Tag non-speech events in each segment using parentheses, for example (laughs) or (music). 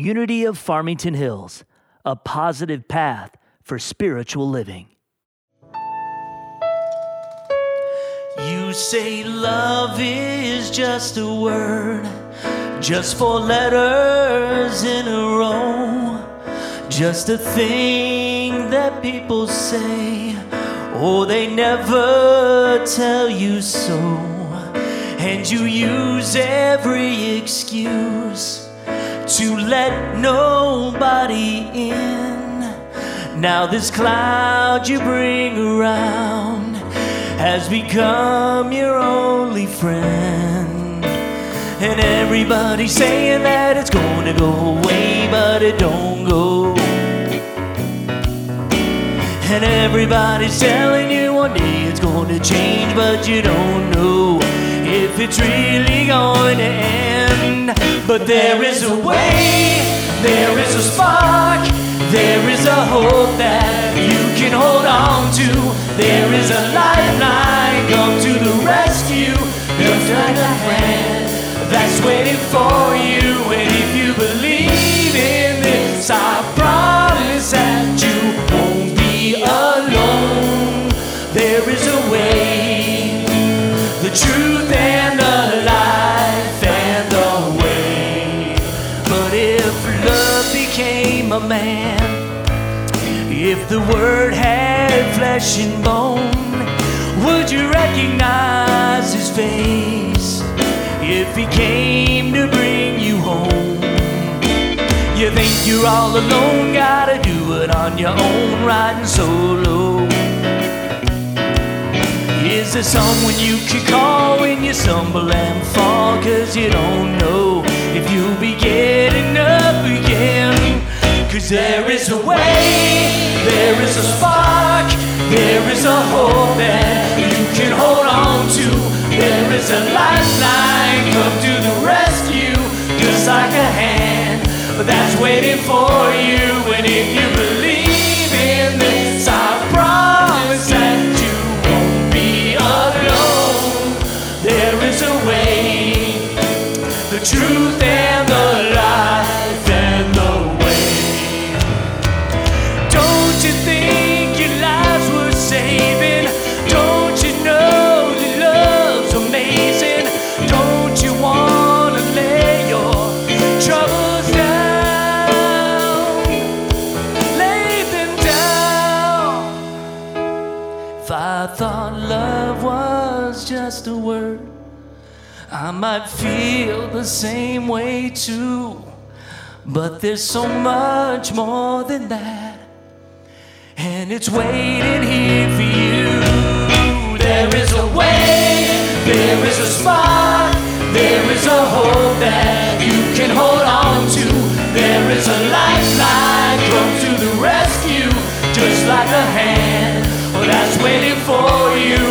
Unity of Farmington Hills, a positive path for spiritual living. You say love is just a word, just four letters in a row, just a thing that people say, or they never tell you so. And you use every excuse to let nobody in. Now, this cloud you bring around has become your only friend. And everybody's saying that it's gonna go away, but it don't go. And everybody's telling you one day it's gonna change, but you don't know if it's really going to end. But there is a way, there is a spark, there is a hope that you can hold on to. There is a lifeline, come to the rescue. Just like a hand that's waiting for you. And if you believe in this, I the word had flesh and bone, would you recognize his face if he came to bring you home? You think you're all alone, gotta do it on your own, riding solo. Is there someone you can call when you stumble and fall? Cause you don't know if you'll be getting up again. Cause there is a way, there is a spark, there is a hope that you can hold on to. There is a lifeline, come to the rescue, just like a hand that's waiting for you. And if you believe in this, I promise that you won't be alone. There is a way, the truth and might feel the same way too. But there's so much more than that, and it's waiting here for you. There is a way, there is a spark, there is a hope that you can hold on to. There is a lifeline, come to the rescue, just like a hand that's waiting for you.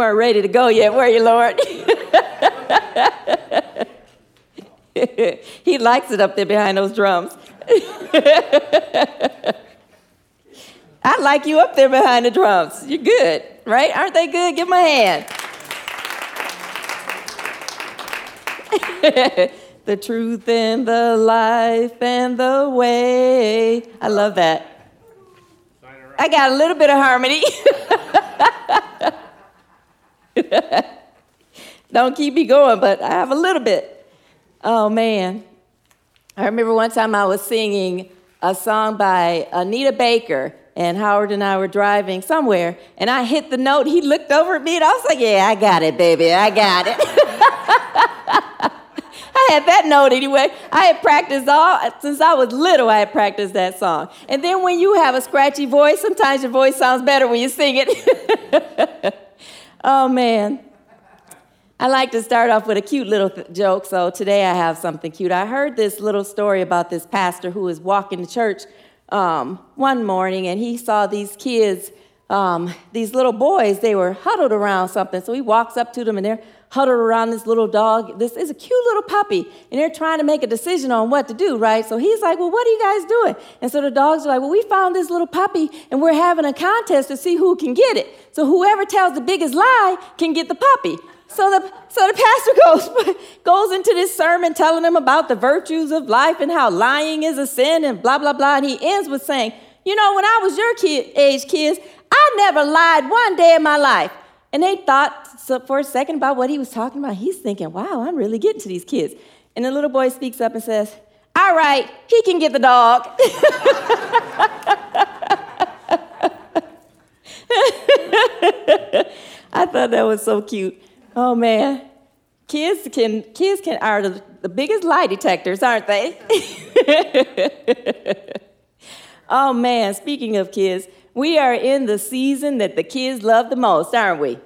Weren't ready to go yet, were you, Lord? (laughs) he likes it up there behind those drums. (laughs) I like you up there behind the drums. You're good, right? Aren't they good? Give them a hand. (laughs) the truth and the life and the way. I love that. I got a little bit of harmony. (laughs) Don't keep me going, but I have a little bit. Oh, man. I remember one time I was singing a song by Anita Baker, and Howard and I were driving somewhere, and I hit the note. He looked over at me, and I was like, Yeah, I got it, baby. I got it. (laughs) I had that note anyway. I had practiced all, since I was little, I had practiced that song. And then when you have a scratchy voice, sometimes your voice sounds better when you sing it. (laughs) oh, man. I like to start off with a cute little th- joke, so today I have something cute. I heard this little story about this pastor who was walking to church um, one morning and he saw these kids, um, these little boys, they were huddled around something. So he walks up to them and they're huddled around this little dog. This is a cute little puppy, and they're trying to make a decision on what to do, right? So he's like, Well, what are you guys doing? And so the dogs are like, Well, we found this little puppy and we're having a contest to see who can get it. So whoever tells the biggest lie can get the puppy. So the, so the (laughs) pastor goes, (laughs) goes into this sermon telling them about the virtues of life and how lying is a sin and blah, blah, blah. And he ends with saying, You know, when I was your kid, age kids, I never lied one day in my life. And they thought for a second about what he was talking about. He's thinking, Wow, I'm really getting to these kids. And the little boy speaks up and says, All right, he can get the dog. (laughs) I thought that was so cute. Oh man, kids can kids can are the, the biggest lie detectors, aren't they? (laughs) oh man, speaking of kids, we are in the season that the kids love the most, aren't we? Yep.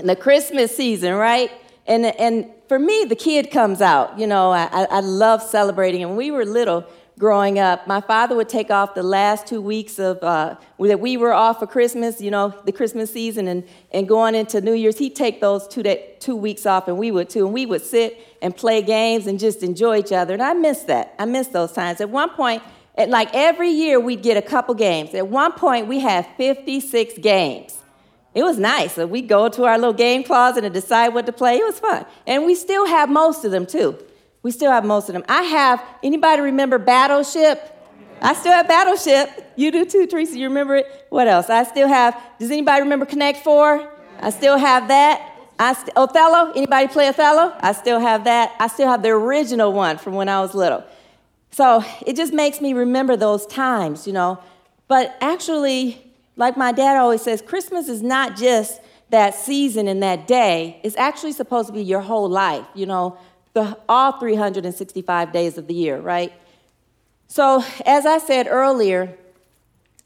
In the Christmas season, right? And and for me, the kid comes out. You know, I, I love celebrating. And when we were little, growing up, my father would take off the last two weeks of uh, that we were off for Christmas, you know, the Christmas season, and, and going into New Year's, he'd take those two, day, two weeks off, and we would too. And we would sit and play games and just enjoy each other. And I miss that. I miss those times. At one point, at like every year, we'd get a couple games. At one point, we had 56 games. It was nice. So we'd go to our little game closet and decide what to play. It was fun. And we still have most of them too. We still have most of them. I have, anybody remember Battleship? I still have Battleship. You do too, Teresa. You remember it? What else? I still have, does anybody remember Connect Four? I still have that. I st- Othello, anybody play Othello? I still have that. I still have the original one from when I was little. So it just makes me remember those times, you know. But actually, like my dad always says, Christmas is not just that season and that day. It's actually supposed to be your whole life, you know the, all 365 days of the year, right? So, as I said earlier,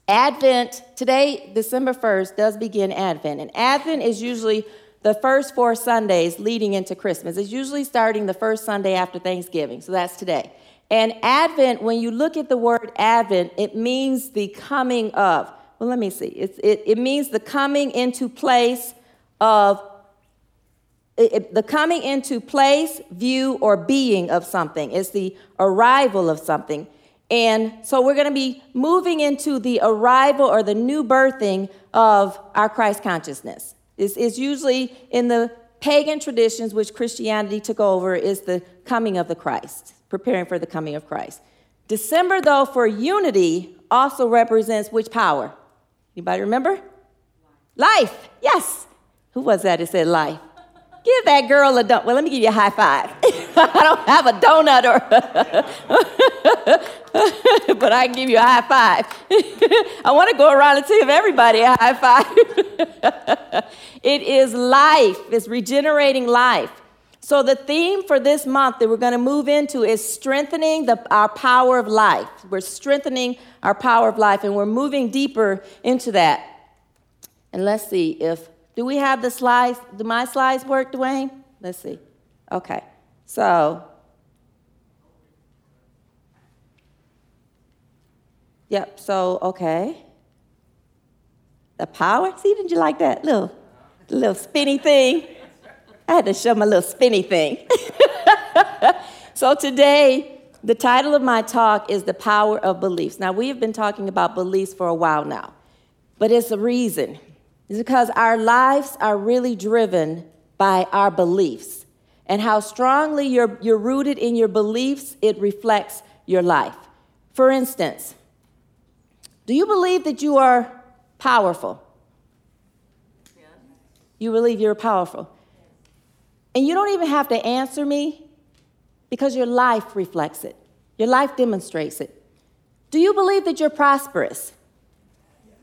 Advent, today, December 1st, does begin Advent. And Advent is usually the first four Sundays leading into Christmas. It's usually starting the first Sunday after Thanksgiving. So that's today. And Advent, when you look at the word Advent, it means the coming of. Well, let me see. It's, it, it means the coming into place of it, the coming into place, view, or being of something. It's the arrival of something. And so we're going to be moving into the arrival or the new birthing of our Christ consciousness. It's, it's usually in the pagan traditions, which Christianity took over, is the coming of the Christ, preparing for the coming of Christ. December, though, for unity also represents which power? Anybody remember? Life. Yes. Who was that? It said life. Give that girl a donut. Well, let me give you a high five. (laughs) I don't have a donut, or (laughs) but I can give you a high five. (laughs) I want to go around and give everybody a high five. it is life, it's regenerating life. So, the theme for this month that we're going to move into is strengthening the, our power of life. We're strengthening our power of life, and we're moving deeper into that. And let's see if do we have the slides? Do my slides work, Dwayne? Let's see. Okay. So, yep. So, okay. The power. See, didn't you like that? Little little spinny thing. I had to show my little spinny thing. (laughs) so today, the title of my talk is The Power of Beliefs. Now, we have been talking about beliefs for a while now, but it's a reason. It's because our lives are really driven by our beliefs. And how strongly you're, you're rooted in your beliefs, it reflects your life. For instance, do you believe that you are powerful? You believe you're powerful. And you don't even have to answer me because your life reflects it, your life demonstrates it. Do you believe that you're prosperous?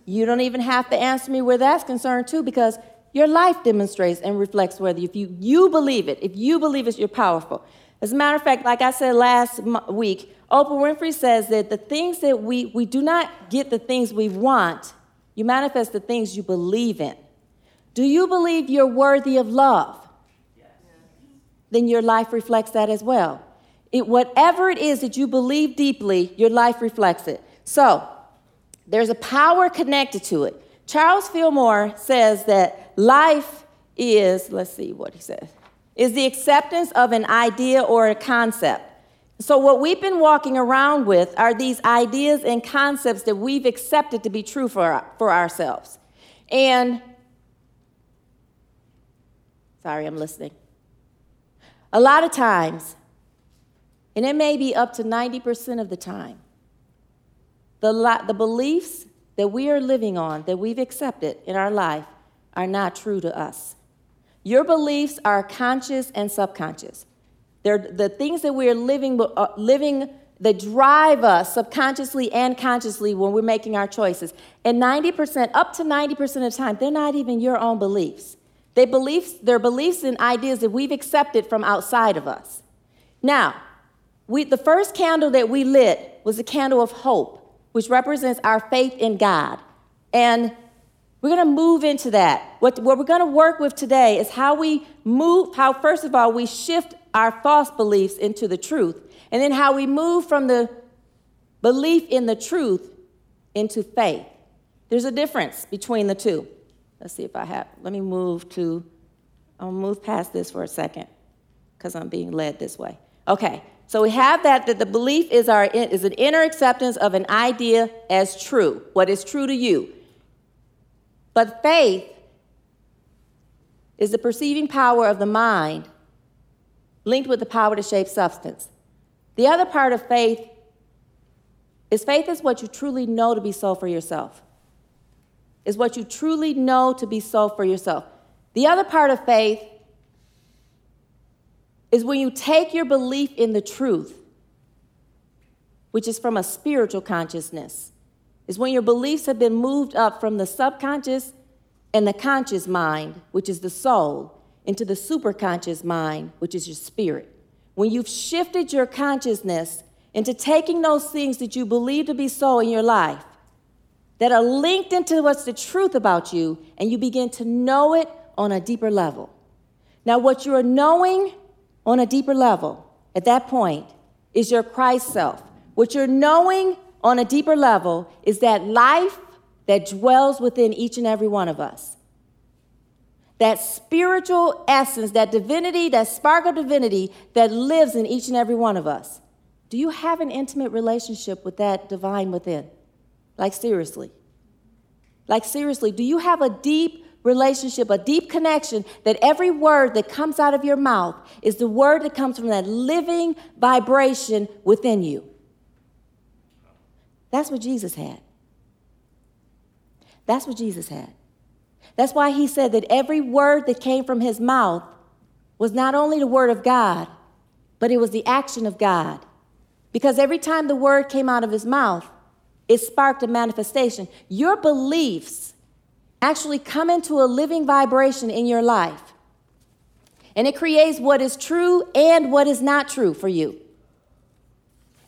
You don't even have to answer me where that's concerned, too, because your life demonstrates and reflects whether if you, you believe it, if you believe it, you're powerful. As a matter of fact, like I said last week, Oprah Winfrey says that the things that we, we do not get the things we want, you manifest the things you believe in. Do you believe you're worthy of love? Then your life reflects that as well. It, whatever it is that you believe deeply, your life reflects it. So, there's a power connected to it. Charles Fillmore says that life is, let's see what he says, is the acceptance of an idea or a concept. So, what we've been walking around with are these ideas and concepts that we've accepted to be true for, for ourselves. And Sorry, I'm listening. A lot of times, and it may be up to 90% of the time, the, the beliefs that we are living on, that we've accepted in our life, are not true to us. Your beliefs are conscious and subconscious. They're the things that we are living, uh, living that drive us subconsciously and consciously when we're making our choices. And 90%, up to 90% of the time, they're not even your own beliefs. They beliefs, their beliefs and ideas that we've accepted from outside of us. Now, we, the first candle that we lit was a candle of hope, which represents our faith in God. And we're going to move into that. What, what we're going to work with today is how we move, how, first of all, we shift our false beliefs into the truth, and then how we move from the belief in the truth into faith. There's a difference between the two. Let's see if I have, let me move to, I'll move past this for a second because I'm being led this way. Okay, so we have that, that the belief is, our, is an inner acceptance of an idea as true, what is true to you. But faith is the perceiving power of the mind linked with the power to shape substance. The other part of faith is faith is what you truly know to be so for yourself is what you truly know to be so for yourself. The other part of faith is when you take your belief in the truth, which is from a spiritual consciousness, is when your beliefs have been moved up from the subconscious and the conscious mind, which is the soul, into the superconscious mind, which is your spirit. When you've shifted your consciousness into taking those things that you believe to be so in your life that are linked into what's the truth about you, and you begin to know it on a deeper level. Now, what you are knowing on a deeper level at that point is your Christ self. What you're knowing on a deeper level is that life that dwells within each and every one of us. That spiritual essence, that divinity, that spark of divinity that lives in each and every one of us. Do you have an intimate relationship with that divine within? Like, seriously. Like, seriously, do you have a deep relationship, a deep connection that every word that comes out of your mouth is the word that comes from that living vibration within you? That's what Jesus had. That's what Jesus had. That's why he said that every word that came from his mouth was not only the word of God, but it was the action of God. Because every time the word came out of his mouth, it sparked a manifestation. Your beliefs actually come into a living vibration in your life. And it creates what is true and what is not true for you.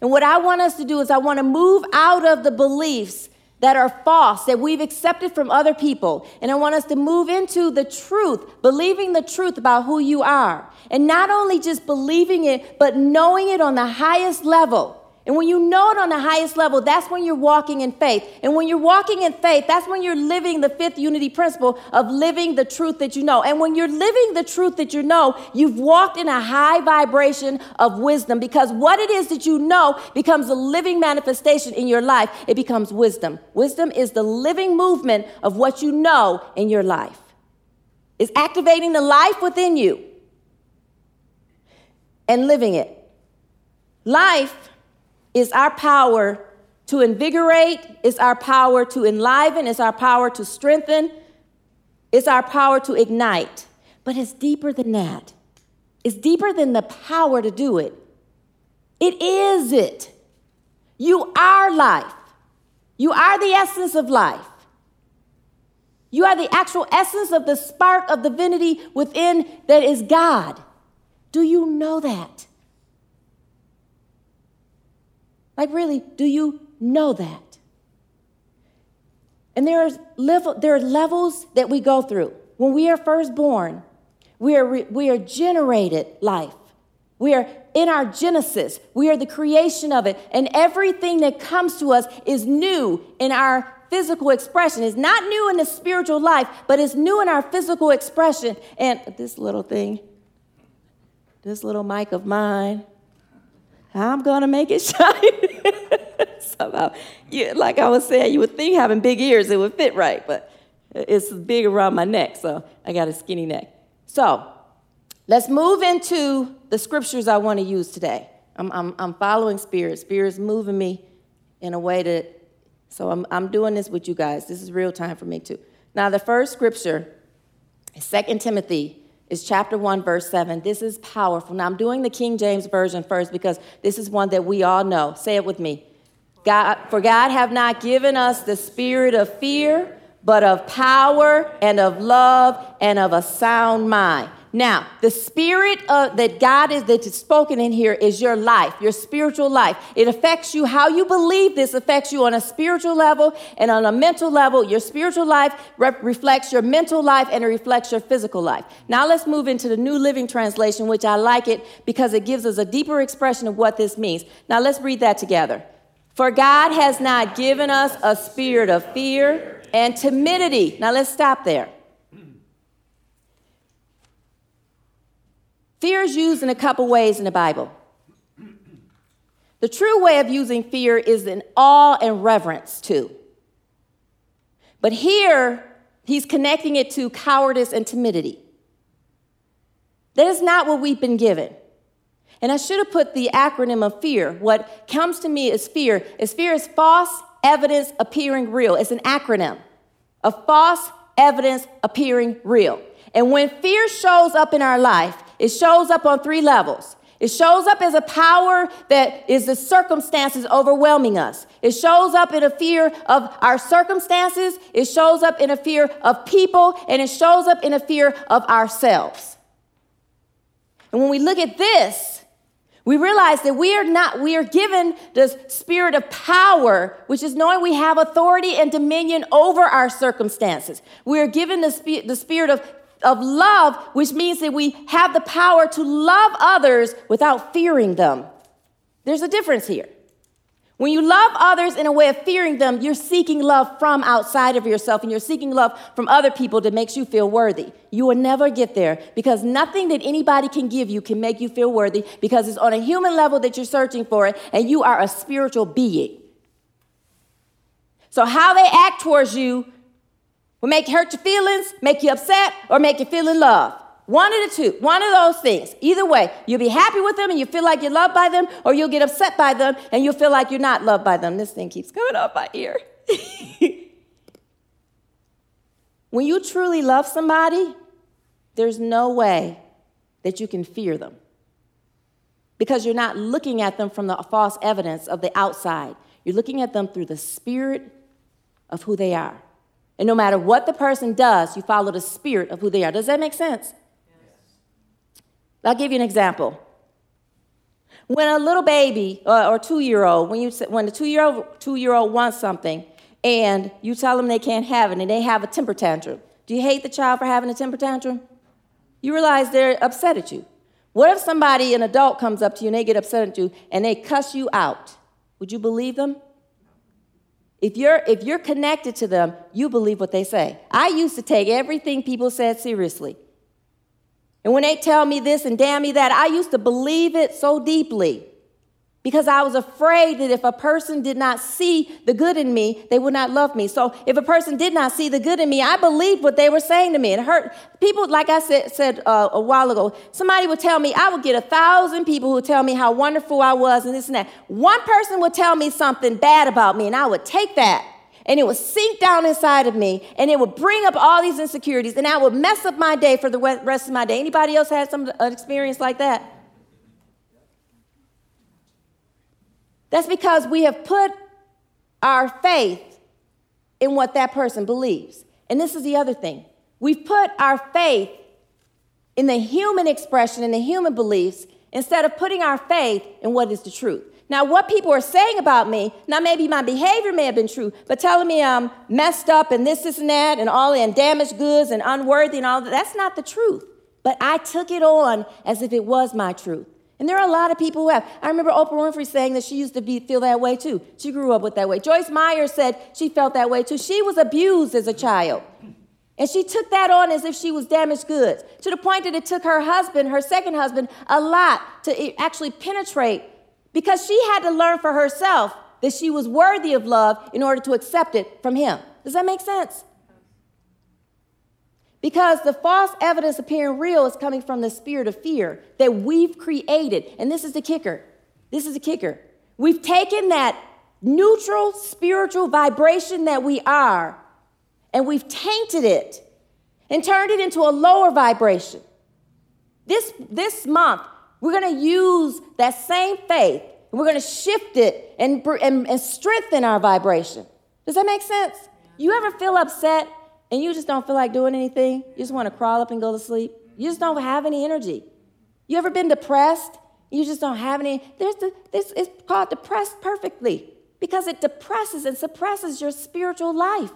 And what I want us to do is, I want to move out of the beliefs that are false, that we've accepted from other people. And I want us to move into the truth, believing the truth about who you are. And not only just believing it, but knowing it on the highest level And when you know it on the highest level, that's when you're walking in faith. And when you're walking in faith, that's when you're living the fifth unity principle of living the truth that you know. And when you're living the truth that you know, you've walked in a high vibration of wisdom because what it is that you know becomes a living manifestation in your life. It becomes wisdom. Wisdom is the living movement of what you know in your life. It's activating the life within you and living it. Life is our power to invigorate, it's our power to enliven, it's our power to strengthen, it's our power to ignite. But it's deeper than that. It's deeper than the power to do it. It is it. You are life. You are the essence of life. You are the actual essence of the spark of divinity within that is God. Do you know that? Like, really, do you know that? And there are, level, there are levels that we go through. When we are first born, we are, we are generated life. We are in our genesis. We are the creation of it. And everything that comes to us is new in our physical expression. It's not new in the spiritual life, but it's new in our physical expression. And this little thing, this little mic of mine, I'm gonna make it (laughs) shine. Somehow, you, like I was saying, you would think having big ears it would fit right, but it's big around my neck, so I got a skinny neck. So let's move into the scriptures I want to use today. I'm, I'm, I'm following Spirit. Spirit's moving me in a way that, so I'm, I'm doing this with you guys. This is real time for me too. Now, the first scripture is 2 Timothy is chapter 1, verse 7. This is powerful. Now, I'm doing the King James Version first because this is one that we all know. Say it with me. God, for God have not given us the spirit of fear, but of power and of love and of a sound mind. Now, the spirit of, that God is that is spoken in here is your life, your spiritual life. It affects you. How you believe this affects you on a spiritual level and on a mental level. Your spiritual life rep- reflects your mental life and it reflects your physical life. Now let's move into the New Living Translation, which I like it because it gives us a deeper expression of what this means. Now let's read that together. For God has not given us a spirit of fear and timidity. Now let's stop there. Fear is used in a couple ways in the Bible. The true way of using fear is in awe and reverence, too. But here, he's connecting it to cowardice and timidity. That is not what we've been given. And I should have put the acronym of fear. What comes to me is fear. Is fear is false evidence appearing real. It's an acronym of false evidence appearing real. And when fear shows up in our life, it shows up on three levels. It shows up as a power that is the circumstances overwhelming us. It shows up in a fear of our circumstances. It shows up in a fear of people, and it shows up in a fear of ourselves. And when we look at this, we realize that we are not, we are given the spirit of power, which is knowing we have authority and dominion over our circumstances. We are given the, the spirit of of love, which means that we have the power to love others without fearing them. There's a difference here. When you love others in a way of fearing them, you're seeking love from outside of yourself and you're seeking love from other people that makes you feel worthy. You will never get there because nothing that anybody can give you can make you feel worthy because it's on a human level that you're searching for it and you are a spiritual being. So, how they act towards you will make hurt your feelings, make you upset, or make you feel in love. One of the two, one of those things. Either way, you'll be happy with them and you feel like you're loved by them, or you'll get upset by them and you'll feel like you're not loved by them. This thing keeps coming up my ear. (laughs) when you truly love somebody, there's no way that you can fear them because you're not looking at them from the false evidence of the outside. You're looking at them through the spirit of who they are. And no matter what the person does, you follow the spirit of who they are. Does that make sense? Yes. I'll give you an example. When a little baby uh, or, or two year old, when, you, when the two year old two year old wants something and you tell them they can't have it and they have a temper tantrum, do you hate the child for having a temper tantrum? You realize they're upset at you. What if somebody, an adult, comes up to you and they get upset at you and they cuss you out? Would you believe them? If you're, if you're connected to them, you believe what they say. I used to take everything people said seriously. And when they tell me this and damn me that, I used to believe it so deeply because I was afraid that if a person did not see the good in me, they would not love me. So if a person did not see the good in me, I believed what they were saying to me. It hurt people, like I said, said uh, a while ago. Somebody would tell me, I would get a thousand people who tell me how wonderful I was and this and that. One person would tell me something bad about me, and I would take that and it would sink down inside of me and it would bring up all these insecurities and I would mess up my day for the rest of my day. Anybody else had some experience like that? That's because we have put our faith in what that person believes. And this is the other thing. We've put our faith in the human expression and the human beliefs instead of putting our faith in what is the truth. Now, what people are saying about me, now maybe my behavior may have been true, but telling me I'm messed up and this, this, and that, and all and damaged goods and unworthy and all that, that's not the truth. But I took it on as if it was my truth. And there are a lot of people who have. I remember Oprah Winfrey saying that she used to be, feel that way too. She grew up with that way. Joyce Meyer said she felt that way too. She was abused as a child. And she took that on as if she was damaged goods, to the point that it took her husband, her second husband, a lot to actually penetrate because she had to learn for herself that she was worthy of love in order to accept it from him. Does that make sense? Because the false evidence appearing real is coming from the spirit of fear that we've created. And this is the kicker. This is the kicker. We've taken that neutral spiritual vibration that we are and we've tainted it and turned it into a lower vibration. This, this month, we're going to use that same faith and we're going to shift it and, and, and strengthen our vibration. Does that make sense? You ever feel upset and you just don't feel like doing anything? You just want to crawl up and go to sleep? You just don't have any energy. You ever been depressed? You just don't have any. There's the, this is called depressed perfectly because it depresses and suppresses your spiritual life.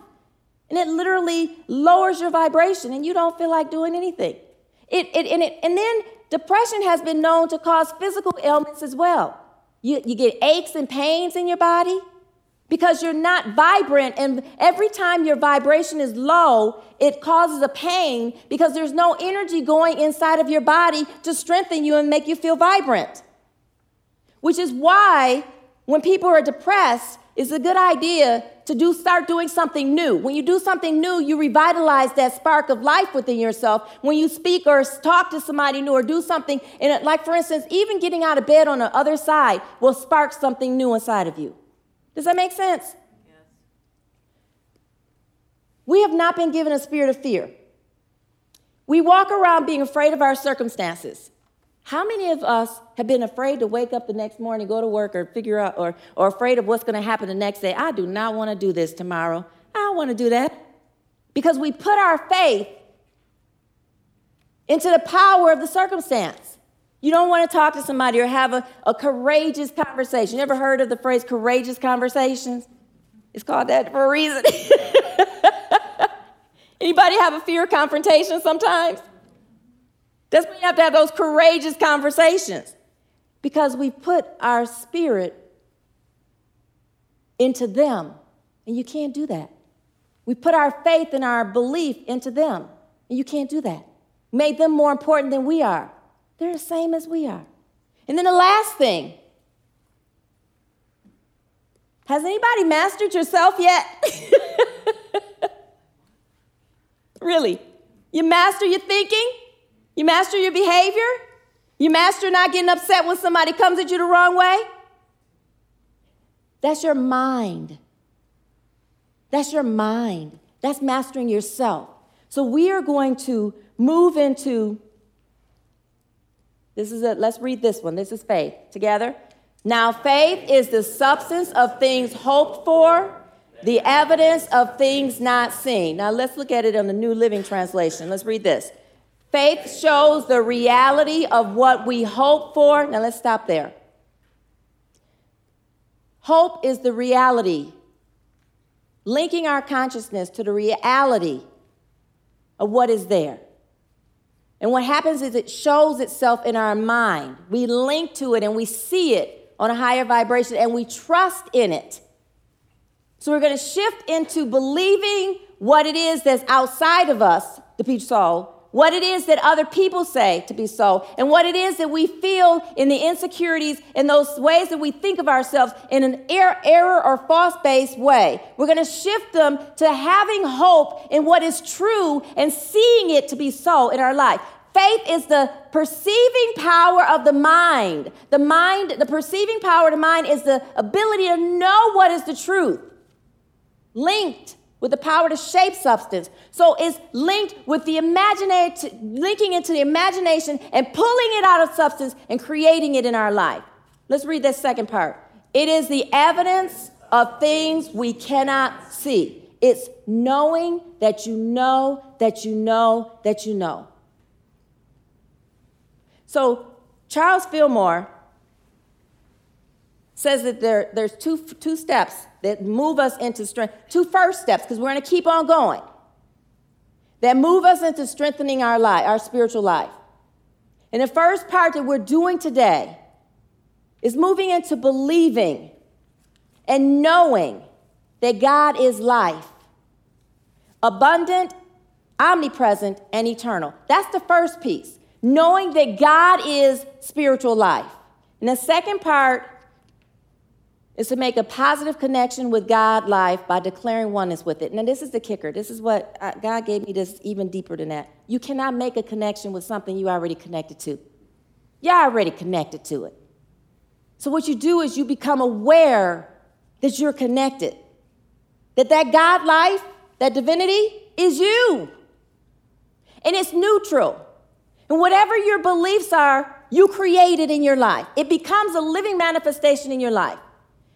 And it literally lowers your vibration and you don't feel like doing anything. It, it, and, it, and then Depression has been known to cause physical ailments as well. You, you get aches and pains in your body because you're not vibrant. And every time your vibration is low, it causes a pain because there's no energy going inside of your body to strengthen you and make you feel vibrant. Which is why when people are depressed, it's a good idea to do start doing something new. When you do something new, you revitalize that spark of life within yourself. When you speak or talk to somebody new or do something, and like for instance, even getting out of bed on the other side will spark something new inside of you. Does that make sense? Yes. We have not been given a spirit of fear. We walk around being afraid of our circumstances. How many of us have been afraid to wake up the next morning, go to work, or figure out, or, or afraid of what's going to happen the next day? I do not want to do this tomorrow. I don't want to do that. Because we put our faith into the power of the circumstance. You don't want to talk to somebody or have a, a courageous conversation. You ever heard of the phrase courageous conversations? It's called that for a reason. (laughs) Anybody have a fear of confrontation sometimes? That's when you have to have those courageous conversations because we put our spirit into them, and you can't do that. We put our faith and our belief into them, and you can't do that. Made them more important than we are. They're the same as we are. And then the last thing has anybody mastered yourself yet? (laughs) really? You master your thinking? You master your behavior? You master not getting upset when somebody comes at you the wrong way? That's your mind. That's your mind. That's mastering yourself. So we are going to move into this is it. Let's read this one. This is faith. Together. Now, faith is the substance of things hoped for, the evidence of things not seen. Now, let's look at it in the New Living Translation. Let's read this. Faith shows the reality of what we hope for. Now let's stop there. Hope is the reality, linking our consciousness to the reality of what is there. And what happens is it shows itself in our mind. We link to it and we see it on a higher vibration and we trust in it. So we're going to shift into believing what it is that's outside of us, the peach soul, what it is that other people say to be so, and what it is that we feel in the insecurities and those ways that we think of ourselves in an er- error or false based way. We're going to shift them to having hope in what is true and seeing it to be so in our life. Faith is the perceiving power of the mind. The mind, the perceiving power of the mind is the ability to know what is the truth linked with the power to shape substance. So it's linked with the imagination, linking into the imagination and pulling it out of substance and creating it in our life. Let's read that second part. It is the evidence of things we cannot see. It's knowing that you know, that you know, that you know. So Charles Fillmore says that there, there's two, two steps that move us into strength, two first steps, because we're going to keep on going, that move us into strengthening our life, our spiritual life. And the first part that we're doing today is moving into believing and knowing that God is life, abundant, omnipresent, and eternal. That's the first piece, knowing that God is spiritual life. And the second part is to make a positive connection with God life by declaring oneness with it. Now, this is the kicker. This is what uh, God gave me this even deeper than that. You cannot make a connection with something you already connected to. You're already connected to it. So, what you do is you become aware that you're connected, that that God life, that divinity is you. And it's neutral. And whatever your beliefs are, you create it in your life. It becomes a living manifestation in your life.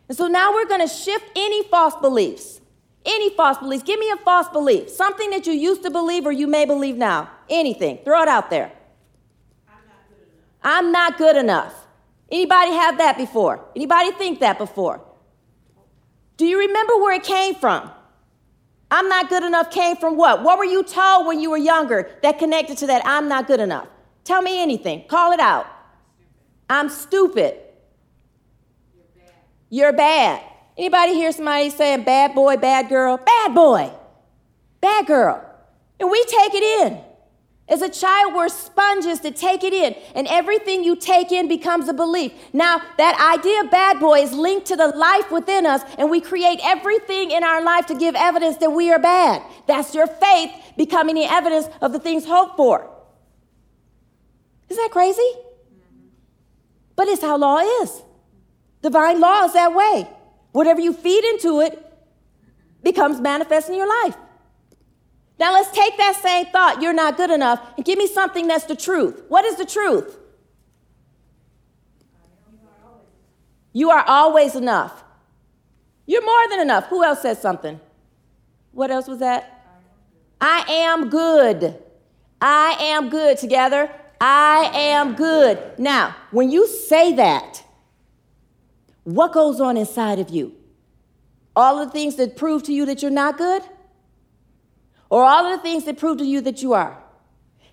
And so now we're going to shift any false beliefs. Any false beliefs. Give me a false belief. Something that you used to believe or you may believe now. Anything. Throw it out there. I'm not good enough. Anybody have that before? Anybody think that before? Do you remember where it came from? I'm not good enough came from what? What were you told when you were younger that connected to that I'm not good enough? Tell me anything. Call it out. I'm stupid. You're bad. Anybody hear somebody saying bad boy, bad girl? Bad boy, bad girl. And we take it in. As a child, we're sponges to take it in, and everything you take in becomes a belief. Now, that idea of bad boy is linked to the life within us, and we create everything in our life to give evidence that we are bad. That's your faith becoming the evidence of the things hoped for. Isn't that crazy? But it's how law is. Divine law is that way. Whatever you feed into it becomes manifest in your life. Now let's take that same thought, you're not good enough, and give me something that's the truth. What is the truth? You are always enough. You're more than enough. Who else said something? What else was that? I am good. I am good. Together, I am good. Now, when you say that, what goes on inside of you? All the things that prove to you that you're not good? Or all of the things that prove to you that you are?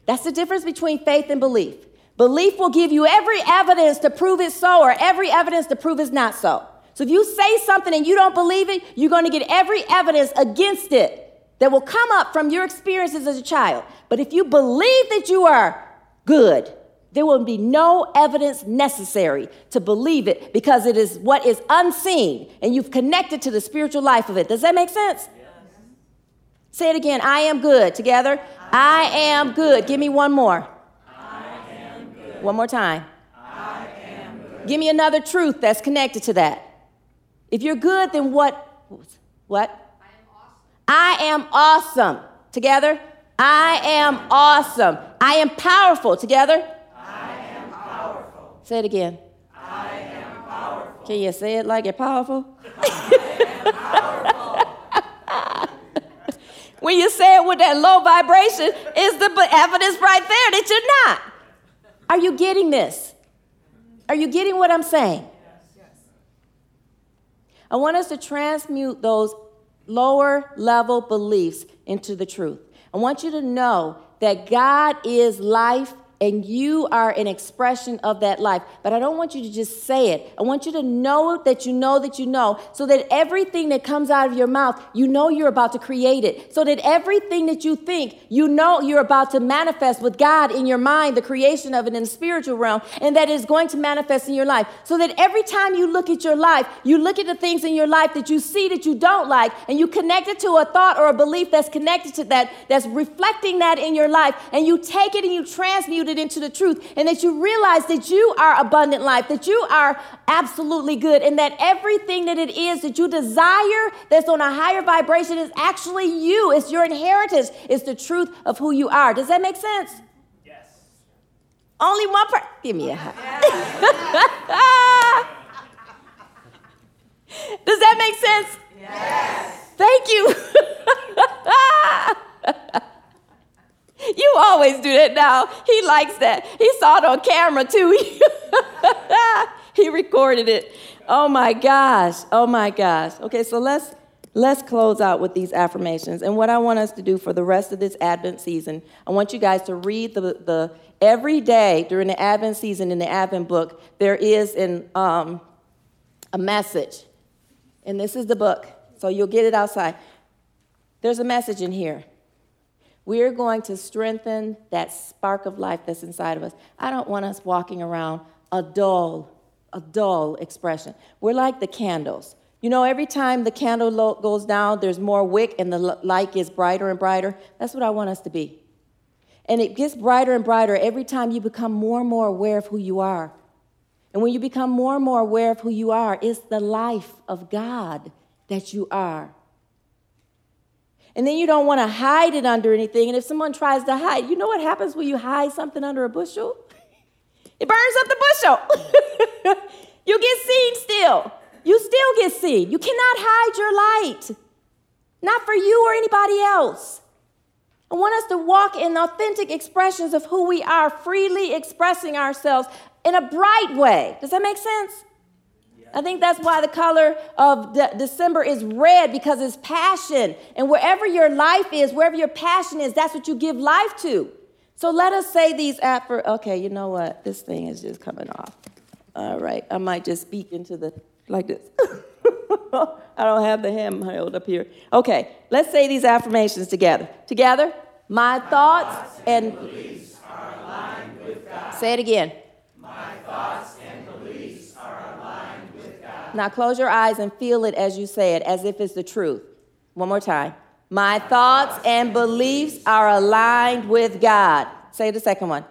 That's the difference between faith and belief. Belief will give you every evidence to prove it's so, or every evidence to prove it's not so. So if you say something and you don't believe it, you're going to get every evidence against it that will come up from your experiences as a child. But if you believe that you are good, there will be no evidence necessary to believe it because it is what is unseen and you've connected to the spiritual life of it. Does that make sense? Yes. Say it again. I am good. Together. I, I am good. Give me one more. I am good. One more time. I am good. Give me another truth that's connected to that. If you're good, then what? What? I am awesome. I am awesome. Together. I am awesome. I am powerful. Together. Say it again. I am powerful. Can you say it like you're powerful? powerful. (laughs) when you say it with that low vibration, is the evidence right there that you're not. Are you getting this? Are you getting what I'm saying? Yes. I want us to transmute those lower level beliefs into the truth. I want you to know that God is life and you are an expression of that life. But I don't want you to just say it. I want you to know that you know that you know, so that everything that comes out of your mouth, you know you're about to create it. So that everything that you think, you know you're about to manifest with God in your mind, the creation of it in the spiritual realm, and that is going to manifest in your life. So that every time you look at your life, you look at the things in your life that you see that you don't like, and you connect it to a thought or a belief that's connected to that, that's reflecting that in your life, and you take it and you transmute it into the truth, and that you realize that you are abundant life, that you are absolutely good, and that everything that it is that you desire that's on a higher vibration is actually you. It's your inheritance. It's the truth of who you are. Does that make sense? Yes. Only one person. Give me a high. (laughs) Does that make sense? Yes. Thank you. (laughs) you always do that now. He likes that. He saw it on camera too. (laughs) he recorded it. Oh my gosh. Oh my gosh. Okay, so let's let's close out with these affirmations. And what I want us to do for the rest of this Advent season, I want you guys to read the, the every day during the Advent season in the Advent book, there is an, um, a message. And this is the book. So you'll get it outside. There's a message in here. We're going to strengthen that spark of life that's inside of us. I don't want us walking around a dull, a dull expression. We're like the candles. You know, every time the candle goes down, there's more wick and the light gets brighter and brighter. That's what I want us to be. And it gets brighter and brighter every time you become more and more aware of who you are. And when you become more and more aware of who you are, it's the life of God that you are. And then you don't want to hide it under anything. And if someone tries to hide, you know what happens when you hide something under a bushel? It burns up the bushel. (laughs) you get seen still. You still get seen. You cannot hide your light. Not for you or anybody else. I want us to walk in authentic expressions of who we are, freely expressing ourselves in a bright way. Does that make sense? I think that's why the color of de- December is red because it's passion. And wherever your life is, wherever your passion is, that's what you give life to. So let us say these after. Okay, you know what? This thing is just coming off. All right, I might just speak into the like this. (laughs) I don't have the hem held up here. Okay, let's say these affirmations together. Together, my, thoughts, and. Say it again. My thoughts now close your eyes and feel it as you say it, as if it's the truth. One more time. My thoughts and beliefs are aligned with God. Say the second one.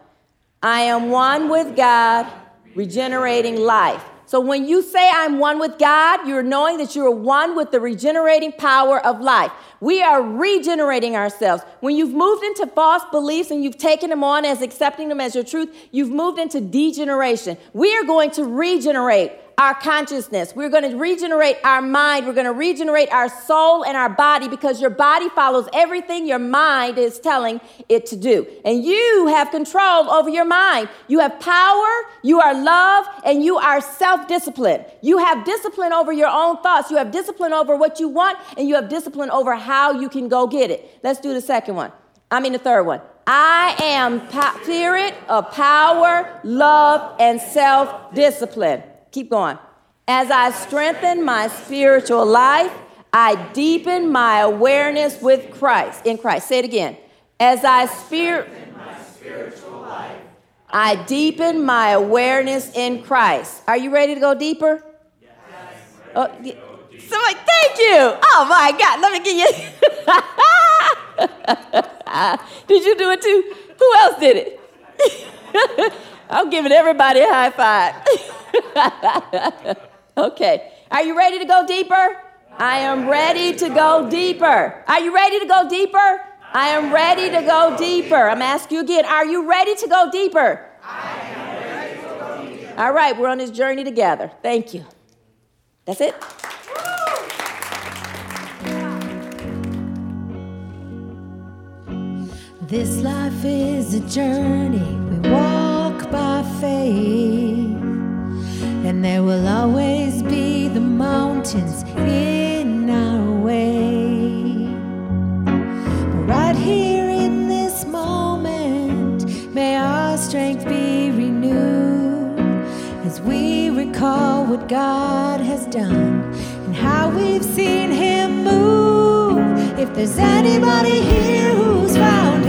I am one with God, regenerating life. So when you say I'm one with God, you're knowing that you're one with the regenerating power of life. We are regenerating ourselves. When you've moved into false beliefs and you've taken them on as accepting them as your truth, you've moved into degeneration. We are going to regenerate our consciousness. We're going to regenerate our mind. We're going to regenerate our soul and our body because your body follows everything your mind is telling it to do. And you have control over your mind. You have power, you are love, and you are self discipline. You have discipline over your own thoughts. You have discipline over what you want, and you have discipline over how you can go get it. Let's do the second one. I mean, the third one. I am spirit of power, love, and self discipline. Keep going. As I strengthen my spiritual life, I deepen my awareness with Christ. In Christ. Say it again. As I spirit my spiritual life, I deepen my awareness in Christ. Are you ready to go deeper? Yes. Oh, yeah. Somebody, thank you. Oh my God, let me get you. (laughs) did you do it too? Who else did it? (laughs) I'm giving everybody a high five. (laughs) (laughs) okay. Are you ready to go deeper? I am ready to go deeper. Are you ready to go deeper? I am ready to go deeper. I'm asking you again. Are you ready to go deeper? I am ready to go deeper. All right, we're on this journey together. Thank you. That's it. This life is a journey we walk by faith. And there will always be the mountains in our way. But right here in this moment, may our strength be renewed as we recall what God has done and how we've seen Him move. If there's anybody here who's found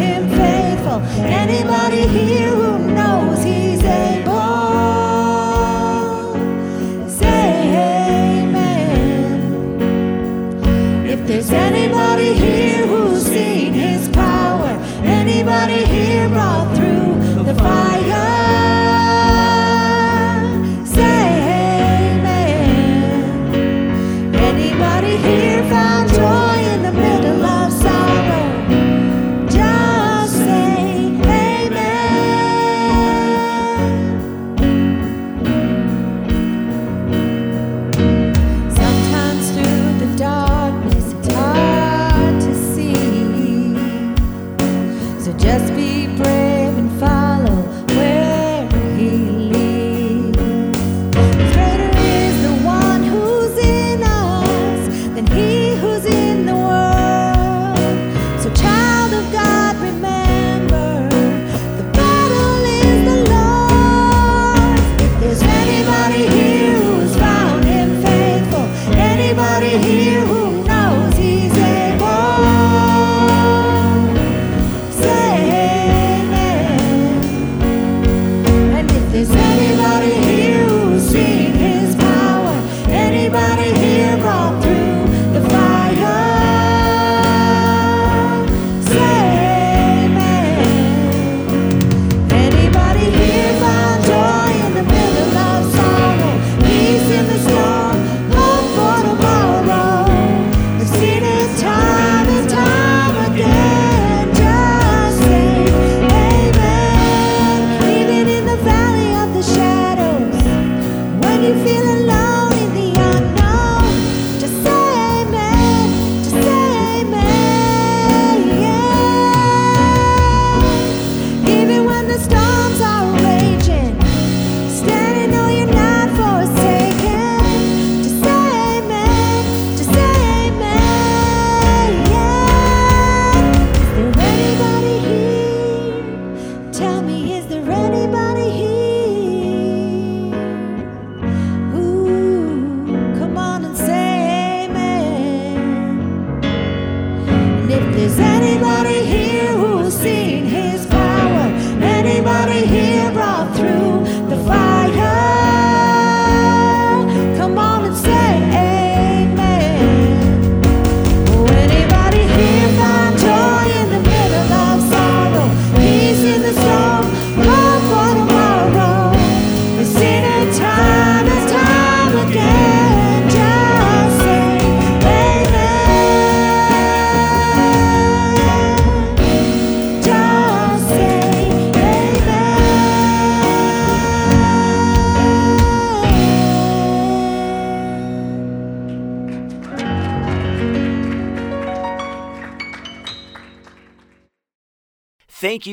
Is anybody here?